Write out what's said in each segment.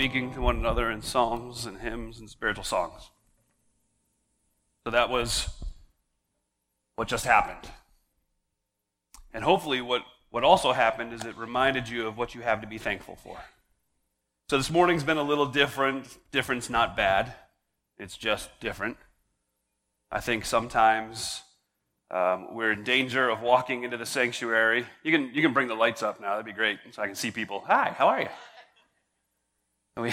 speaking to one another in psalms and hymns and spiritual songs. So that was what just happened. And hopefully, what, what also happened is it reminded you of what you have to be thankful for. So this morning's been a little different. Difference not bad, it's just different. I think sometimes um, we're in danger of walking into the sanctuary. You can, you can bring the lights up now, that'd be great, so I can see people. Hi, how are you? We,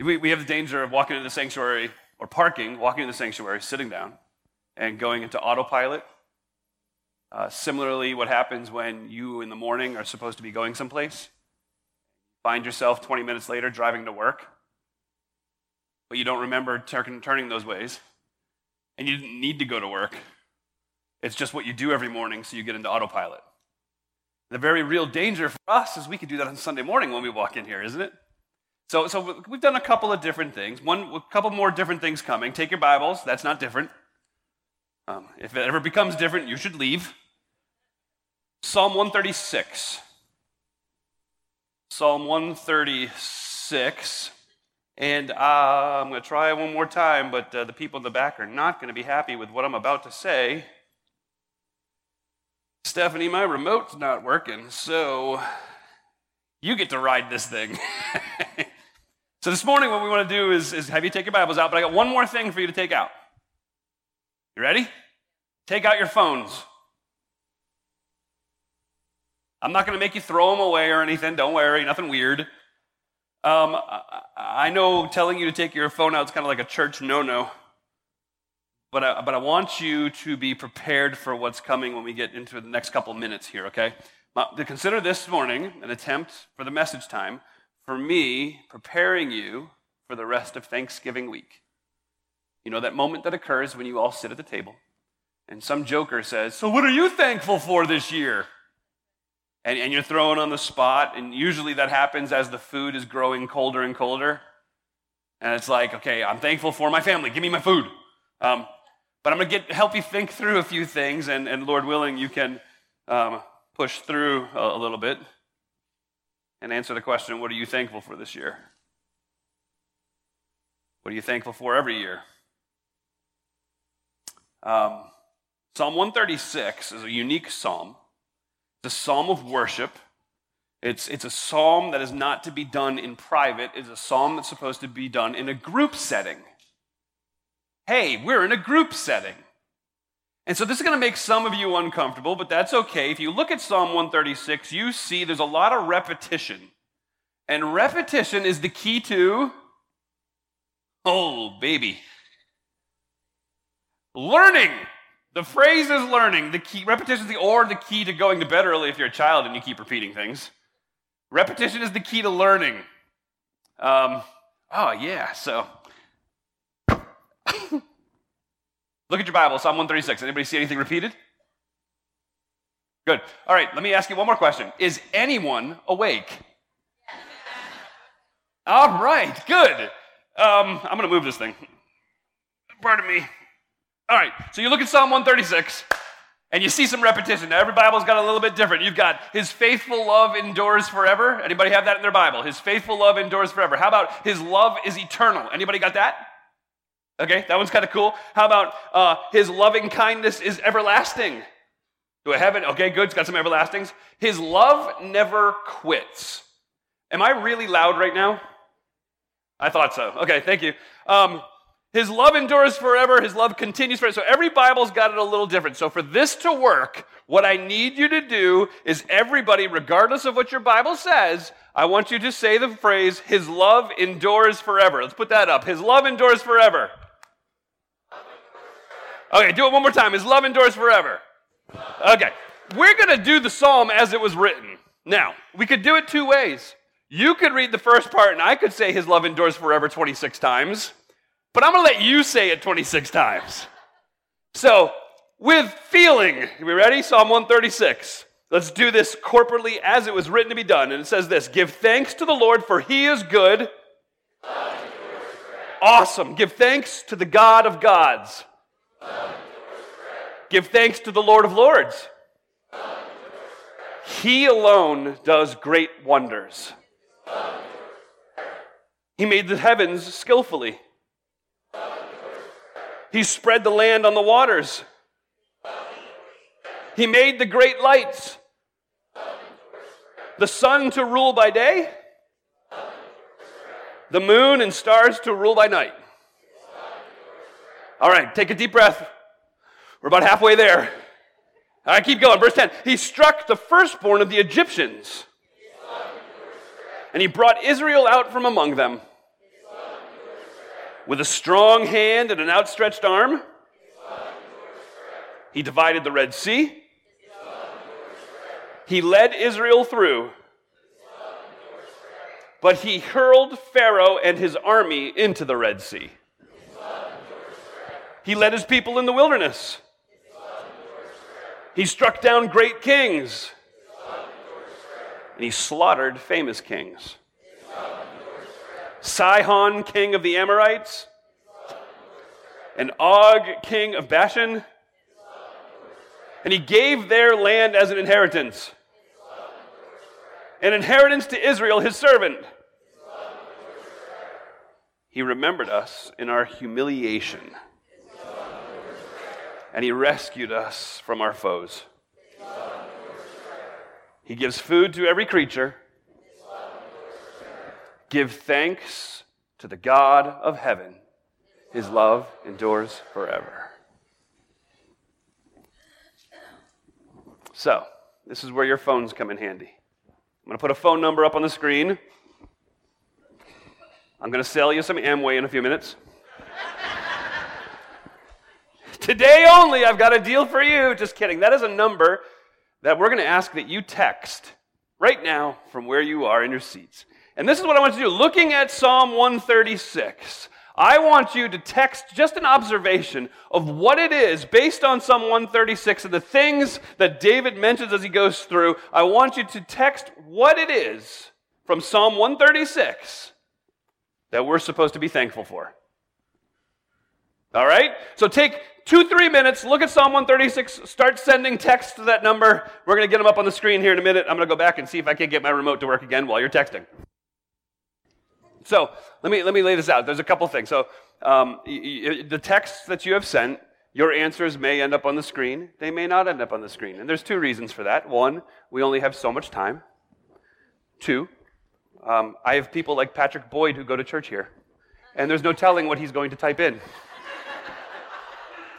we, we have the danger of walking into the sanctuary or parking, walking into the sanctuary, sitting down, and going into autopilot. Uh, similarly, what happens when you in the morning are supposed to be going someplace, find yourself 20 minutes later driving to work, but you don't remember turning those ways, and you didn't need to go to work. It's just what you do every morning, so you get into autopilot. The very real danger for us is we could do that on Sunday morning when we walk in here, isn't it? So, so we've done a couple of different things. One, a couple more different things coming. Take your Bibles. That's not different. Um, if it ever becomes different, you should leave. Psalm 136. Psalm 136. And uh, I'm going to try one more time, but uh, the people in the back are not going to be happy with what I'm about to say. Stephanie, my remote's not working, so you get to ride this thing. So this morning, what we want to do is, is have you take your Bibles out, but I got one more thing for you to take out. You ready? Take out your phones. I'm not going to make you throw them away or anything. Don't worry, nothing weird. Um, I know telling you to take your phone out is kind of like a church no no. But I, but I want you to be prepared for what's coming when we get into the next couple minutes here, okay? to consider this morning an attempt for the message time for me preparing you for the rest of Thanksgiving week. You know that moment that occurs when you all sit at the table and some joker says, So, what are you thankful for this year? And, and you're thrown on the spot, and usually that happens as the food is growing colder and colder. And it's like, okay, I'm thankful for my family. Give me my food. Um, but I'm going to help you think through a few things, and, and Lord willing, you can um, push through a, a little bit and answer the question what are you thankful for this year? What are you thankful for every year? Um, psalm 136 is a unique psalm. It's a psalm of worship. It's, it's a psalm that is not to be done in private. It's a psalm that's supposed to be done in a group setting. Hey, we're in a group setting. And so this is going to make some of you uncomfortable, but that's okay. If you look at Psalm 136, you see there's a lot of repetition. And repetition is the key to, oh, baby, learning. The phrase is learning. The key, repetition is the or the key to going to bed early if you're a child and you keep repeating things. Repetition is the key to learning. Um, oh, yeah, so Look at your Bible, Psalm 136. Anybody see anything repeated? Good. All right, let me ask you one more question. Is anyone awake? All right, good. Um, I'm going to move this thing. Pardon me. All right, so you look at Psalm 136 and you see some repetition. Now, every Bible's got a little bit different. You've got His faithful love endures forever. Anybody have that in their Bible? His faithful love endures forever. How about His love is eternal? Anybody got that? Okay, that one's kind of cool. How about uh, his loving kindness is everlasting? Do I have it? Okay, good. It's got some everlastings. His love never quits. Am I really loud right now? I thought so. Okay, thank you. Um, his love endures forever. His love continues forever. So every Bible's got it a little different. So for this to work, what I need you to do is everybody, regardless of what your Bible says, I want you to say the phrase, His love endures forever. Let's put that up. His love endures forever. Okay, do it one more time. His love endures forever. Okay, we're going to do the psalm as it was written. Now, we could do it two ways. You could read the first part, and I could say his love endures forever 26 times, but I'm going to let you say it 26 times. So, with feeling, are we ready? Psalm 136. Let's do this corporately as it was written to be done. And it says this Give thanks to the Lord, for he is good. Awesome. Give thanks to the God of gods. Give thanks to the Lord of Lords. He alone does great wonders. He made the heavens skillfully. He spread the land on the waters. He made the great lights. The sun to rule by day, the moon and stars to rule by night. All right, take a deep breath. We're about halfway there. All right, keep going. Verse 10. He struck the firstborn of the Egyptians, and he brought Israel out from among them with a strong hand and an outstretched arm. He divided the Red Sea. He led Israel through. But he hurled Pharaoh and his army into the Red Sea. He led his people in the wilderness. He struck down great kings. And he slaughtered famous kings. Sihon, king of the Amorites, and Og, king of Bashan. And he gave their land as an inheritance, an inheritance to Israel, his servant. He remembered us in our humiliation, and he rescued us from our foes. He gives food to every creature Give thanks to the God of heaven. His love endures forever. So, this is where your phones come in handy. I'm going to put a phone number up on the screen. I'm going to sell you some Amway in a few minutes. Today only, I've got a deal for you. Just kidding. That is a number that we're going to ask that you text right now from where you are in your seats. And this is what I want you to do. Looking at Psalm 136, I want you to text just an observation of what it is based on Psalm 136 and the things that David mentions as he goes through. I want you to text what it is from Psalm 136 that we're supposed to be thankful for. All right? So take two, three minutes, look at Psalm 136, start sending texts to that number. We're going to get them up on the screen here in a minute. I'm going to go back and see if I can get my remote to work again while you're texting. So let me, let me lay this out. There's a couple things. So um, the texts that you have sent, your answers may end up on the screen. They may not end up on the screen. And there's two reasons for that. One, we only have so much time. Two, um, I have people like Patrick Boyd who go to church here. And there's no telling what he's going to type in.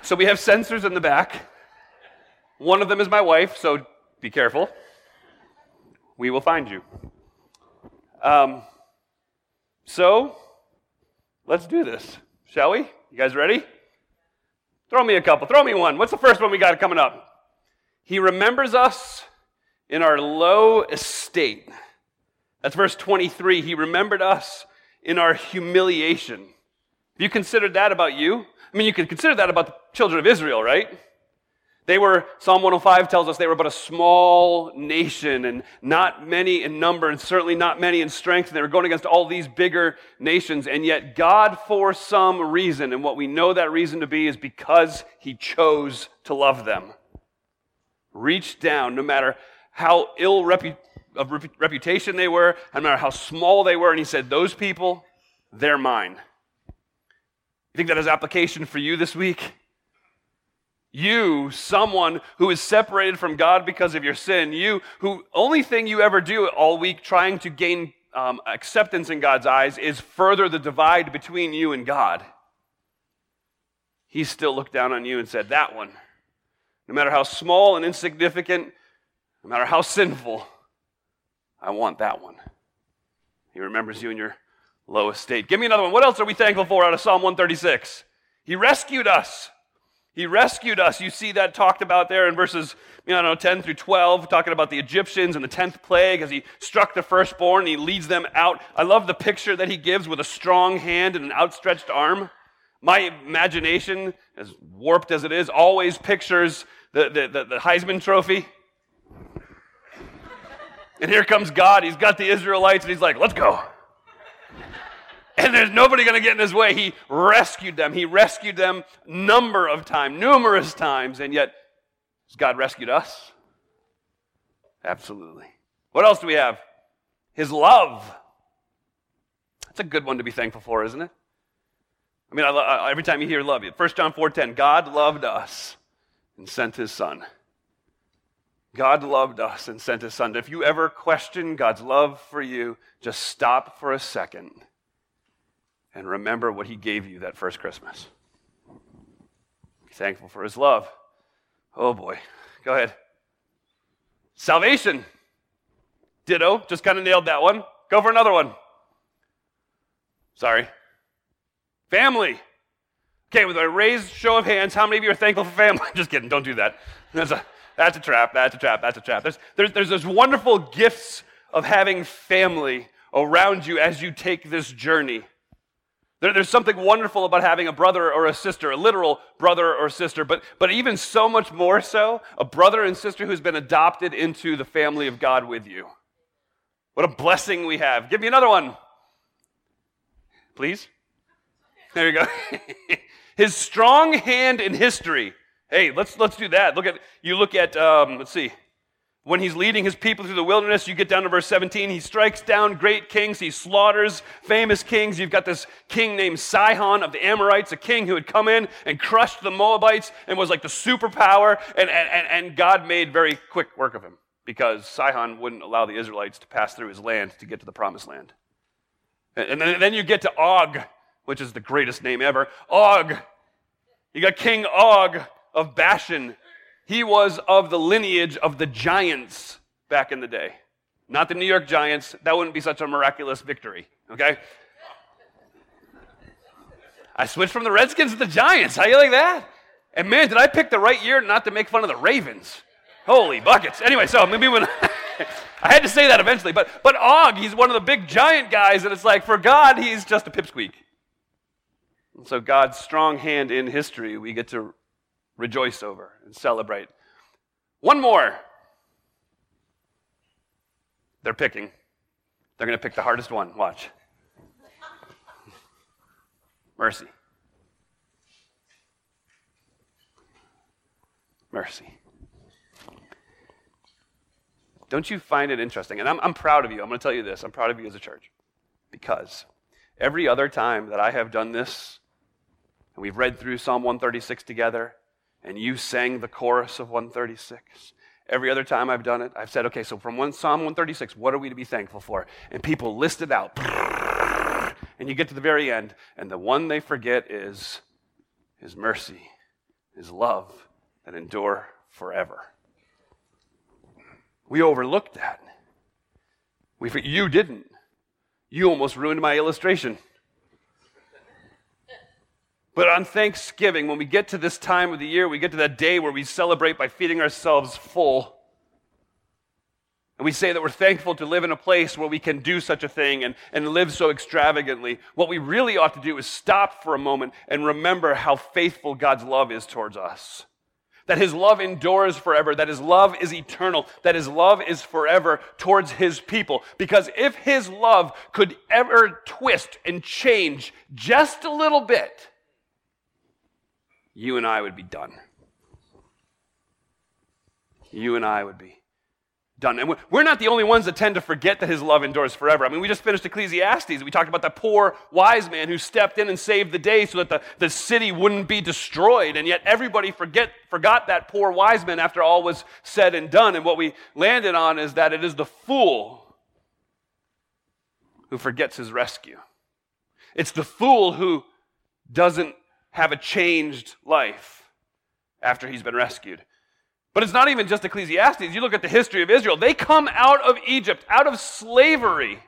So we have censors in the back. One of them is my wife, so be careful. We will find you. Um, so, let's do this, shall we? You guys ready? Throw me a couple. Throw me one. What's the first one we got coming up? He remembers us in our low estate. That's verse 23. He remembered us in our humiliation. Have you considered that about you? I mean, you could consider that about the children of Israel, right? They were, Psalm 105 tells us they were but a small nation and not many in number and certainly not many in strength. And they were going against all these bigger nations. And yet, God, for some reason, and what we know that reason to be is because He chose to love them, reached down, no matter how ill repu- of reputation they were, no matter how small they were, and He said, Those people, they're mine. Think that has application for you this week? You, someone who is separated from God because of your sin, you who only thing you ever do all week trying to gain um, acceptance in God's eyes is further the divide between you and God. He still looked down on you and said, That one, no matter how small and insignificant, no matter how sinful, I want that one. He remembers you in your lowest state. Give me another one. What else are we thankful for out of Psalm 136? He rescued us. He rescued us. You see that talked about there in verses, you know, 10 through 12, talking about the Egyptians and the 10th plague as he struck the firstborn and he leads them out. I love the picture that he gives with a strong hand and an outstretched arm. My imagination, as warped as it is, always pictures the, the, the, the Heisman Trophy. And here comes God. He's got the Israelites and he's like, let's go and there's nobody going to get in his way. He rescued them. He rescued them number of times, numerous times, and yet has God rescued us? Absolutely. What else do we have? His love. That's a good one to be thankful for, isn't it? I mean, I, I, every time you hear love, 1 John 4.10, God loved us and sent his son. God loved us and sent his son. If you ever question God's love for you, just stop for a second and remember what he gave you that first Christmas. Be thankful for his love. Oh boy. Go ahead. Salvation. Ditto. Just kind of nailed that one. Go for another one. Sorry. Family. Okay, with a raised show of hands, how many of you are thankful for family? Just kidding, don't do that. That's a, that's a trap, that's a trap, that's a trap. There's, there's, there's those wonderful gifts of having family around you as you take this journey. There, there's something wonderful about having a brother or a sister, a literal brother or sister, but, but even so much more so, a brother and sister who's been adopted into the family of God with you. What a blessing we have. Give me another one. Please. There you go. His strong hand in history. Hey, let's let's do that. Look at you. Look at um, let's see. When he's leading his people through the wilderness, you get down to verse 17. He strikes down great kings. He slaughters famous kings. You've got this king named Sihon of the Amorites, a king who had come in and crushed the Moabites and was like the superpower. And, and, and God made very quick work of him because Sihon wouldn't allow the Israelites to pass through his land to get to the promised land. And then you get to Og, which is the greatest name ever. Og. You got King Og of Bashan. He was of the lineage of the giants back in the day. Not the New York Giants. That wouldn't be such a miraculous victory, okay? I switched from the Redskins to the Giants. How you like that? And man, did I pick the right year not to make fun of the Ravens? Holy buckets. Anyway, so maybe when I had to say that eventually, but but Og, he's one of the big giant guys, and it's like for God, he's just a pipsqueak. And so God's strong hand in history, we get to rejoice over and celebrate. One more. They're picking. They're going to pick the hardest one. Watch. Mercy. Mercy. Don't you find it interesting? And I'm, I'm proud of you. I'm going to tell you this. I'm proud of you as a church. Because every other time that I have done this, and we've read through Psalm 136 together, and you sang the chorus of 136. Every other time I've done it, I've said, okay, so from one, Psalm 136, what are we to be thankful for? And people list it out. And you get to the very end, and the one they forget is His mercy, His love that endure forever. We overlooked that. We, you didn't. You almost ruined my illustration. But on Thanksgiving, when we get to this time of the year, we get to that day where we celebrate by feeding ourselves full. And we say that we're thankful to live in a place where we can do such a thing and, and live so extravagantly. What we really ought to do is stop for a moment and remember how faithful God's love is towards us. That his love endures forever, that his love is eternal, that his love is forever towards his people. Because if his love could ever twist and change just a little bit, you and I would be done. You and I would be done. And we're not the only ones that tend to forget that his love endures forever. I mean, we just finished Ecclesiastes. We talked about the poor wise man who stepped in and saved the day so that the, the city wouldn't be destroyed. And yet everybody forget, forgot that poor wise man after all was said and done. And what we landed on is that it is the fool who forgets his rescue. It's the fool who doesn't have a changed life after he's been rescued. But it's not even just Ecclesiastes. You look at the history of Israel, they come out of Egypt, out of slavery,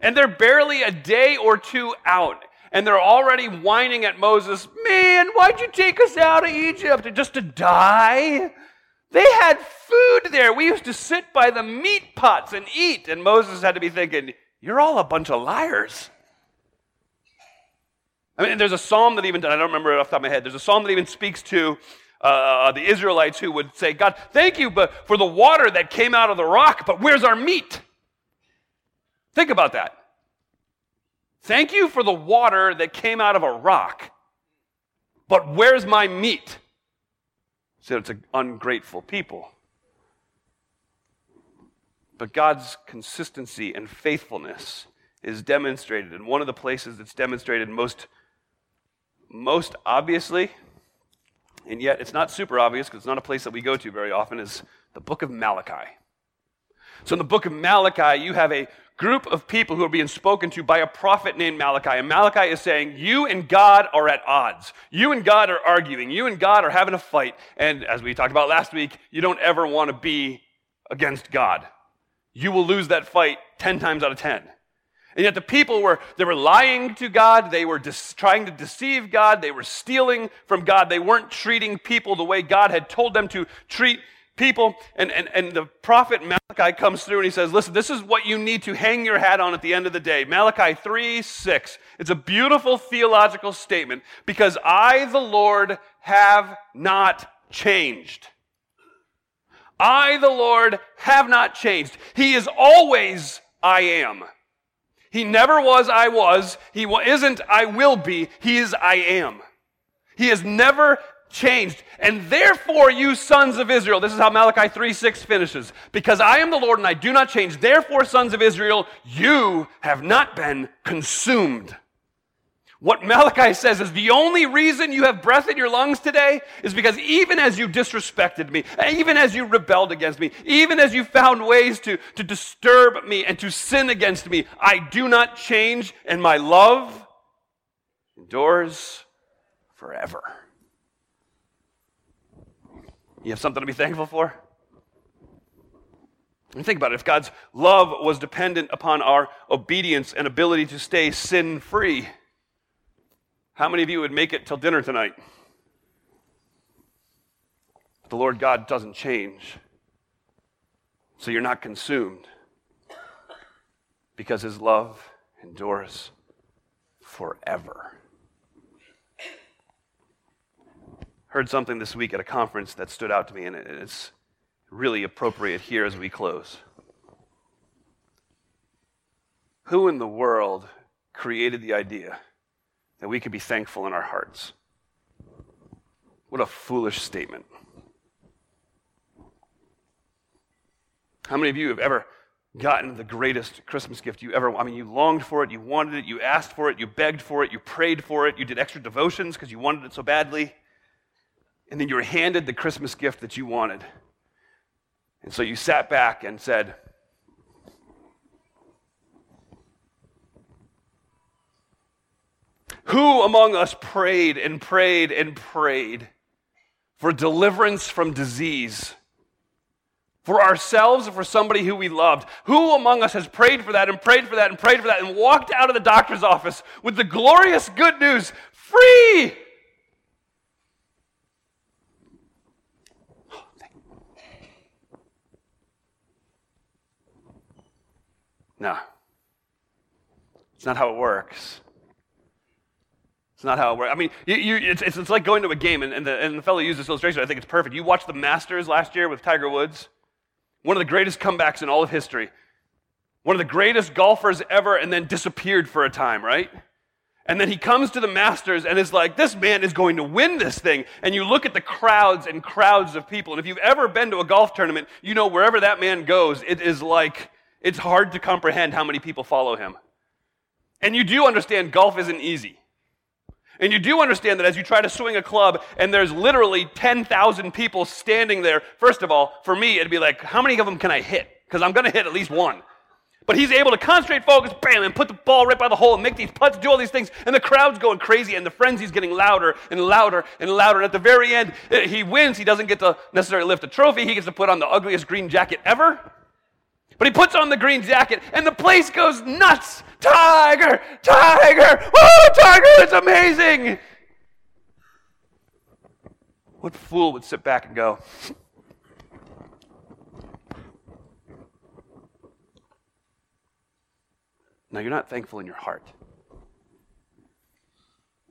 and they're barely a day or two out. And they're already whining at Moses, Man, why'd you take us out of Egypt? Just to die? They had food there. We used to sit by the meat pots and eat. And Moses had to be thinking, You're all a bunch of liars. I mean, there's a psalm that even, I don't remember it off the top of my head, there's a psalm that even speaks to uh, the Israelites who would say, God, thank you but for the water that came out of the rock, but where's our meat? Think about that. Thank you for the water that came out of a rock, but where's my meat? So it's an ungrateful people. But God's consistency and faithfulness is demonstrated. And one of the places that's demonstrated most, most obviously, and yet it's not super obvious because it's not a place that we go to very often, is the book of Malachi. So in the book of Malachi, you have a group of people who are being spoken to by a prophet named Malachi. And Malachi is saying, You and God are at odds. You and God are arguing. You and God are having a fight. And as we talked about last week, you don't ever want to be against God. You will lose that fight 10 times out of 10. And yet the people were, they were lying to God. They were dis- trying to deceive God. They were stealing from God. They weren't treating people the way God had told them to treat people. And, and, and the prophet Malachi comes through and he says, Listen, this is what you need to hang your hat on at the end of the day. Malachi 3 6. It's a beautiful theological statement because I, the Lord, have not changed. I, the Lord, have not changed. He is always I am. He never was I was. He isn't I will be. He is I am. He has never changed. And therefore, you sons of Israel, this is how Malachi 3 6 finishes. Because I am the Lord and I do not change. Therefore, sons of Israel, you have not been consumed. What Malachi says is the only reason you have breath in your lungs today is because even as you disrespected me, even as you rebelled against me, even as you found ways to, to disturb me and to sin against me, I do not change, and my love endures forever. You have something to be thankful for? And think about it. If God's love was dependent upon our obedience and ability to stay sin free, how many of you would make it till dinner tonight? The Lord God doesn't change. So you're not consumed because his love endures forever. Heard something this week at a conference that stood out to me, and it's really appropriate here as we close. Who in the world created the idea that we could be thankful in our hearts. What a foolish statement. How many of you have ever gotten the greatest Christmas gift you ever I mean you longed for it, you wanted it, you asked for it, you begged for it, you prayed for it, you did extra devotions because you wanted it so badly. And then you were handed the Christmas gift that you wanted. And so you sat back and said, Who among us prayed and prayed and prayed for deliverance from disease? For ourselves or for somebody who we loved? Who among us has prayed for that and prayed for that and prayed for that and walked out of the doctor's office with the glorious good news free? No. It's not how it works. It's not how it works. I mean, you, you, it's, it's, it's, like going to a game, and, and, the, and the fellow used this illustration. I think it's perfect. You watched the Masters last year with Tiger Woods, one of the greatest comebacks in all of history. One of the greatest golfers ever, and then disappeared for a time, right? And then he comes to the Masters and is like, this man is going to win this thing. And you look at the crowds and crowds of people. And if you've ever been to a golf tournament, you know wherever that man goes, it is like, it's hard to comprehend how many people follow him. And you do understand golf isn't easy. And you do understand that as you try to swing a club and there's literally 10,000 people standing there, first of all, for me, it'd be like, how many of them can I hit? Because I'm going to hit at least one. But he's able to concentrate, focus, bam, and put the ball right by the hole and make these putts, do all these things. And the crowd's going crazy, and the frenzy's getting louder and louder and louder. And at the very end, eh, he wins. He doesn't get to necessarily lift a trophy. He gets to put on the ugliest green jacket ever. But he puts on the green jacket, and the place goes nuts. Tiger! Tiger! Oh, Tiger, it's amazing! What fool would sit back and go, Now, you're not thankful in your heart.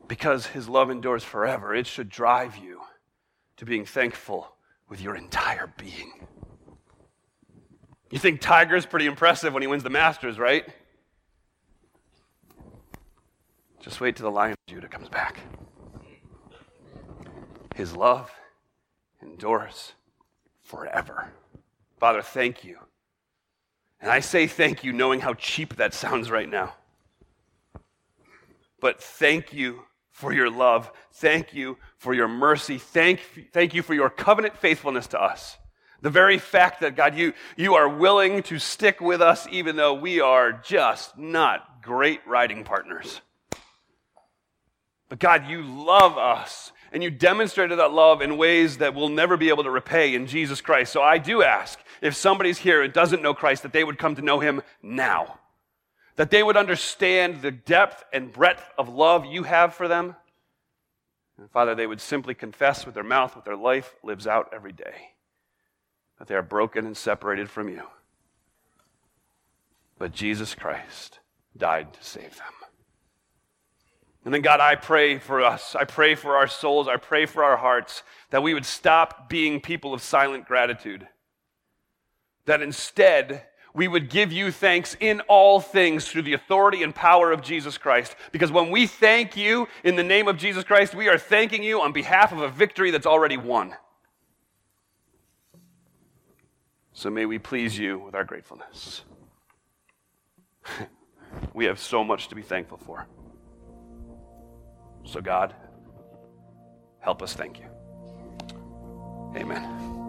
Because his love endures forever, it should drive you to being thankful with your entire being. You think Tiger's pretty impressive when he wins the Masters, right? Just wait till the Lion of Judah comes back. His love endures forever. Father, thank you. And I say thank you knowing how cheap that sounds right now. but thank you for your love. Thank you for your mercy. Thank, thank you for your covenant faithfulness to us. The very fact that, God, you, you are willing to stick with us even though we are just not great riding partners. But God, you love us and you demonstrated that love in ways that we'll never be able to repay in Jesus Christ. So I do ask if somebody's here and doesn't know Christ, that they would come to know him now. That they would understand the depth and breadth of love you have for them. And Father, they would simply confess with their mouth what their life lives out every day that they are broken and separated from you. But Jesus Christ died to save them. And then, God, I pray for us. I pray for our souls. I pray for our hearts that we would stop being people of silent gratitude. That instead, we would give you thanks in all things through the authority and power of Jesus Christ. Because when we thank you in the name of Jesus Christ, we are thanking you on behalf of a victory that's already won. So may we please you with our gratefulness. we have so much to be thankful for. So, God, help us thank you. Amen.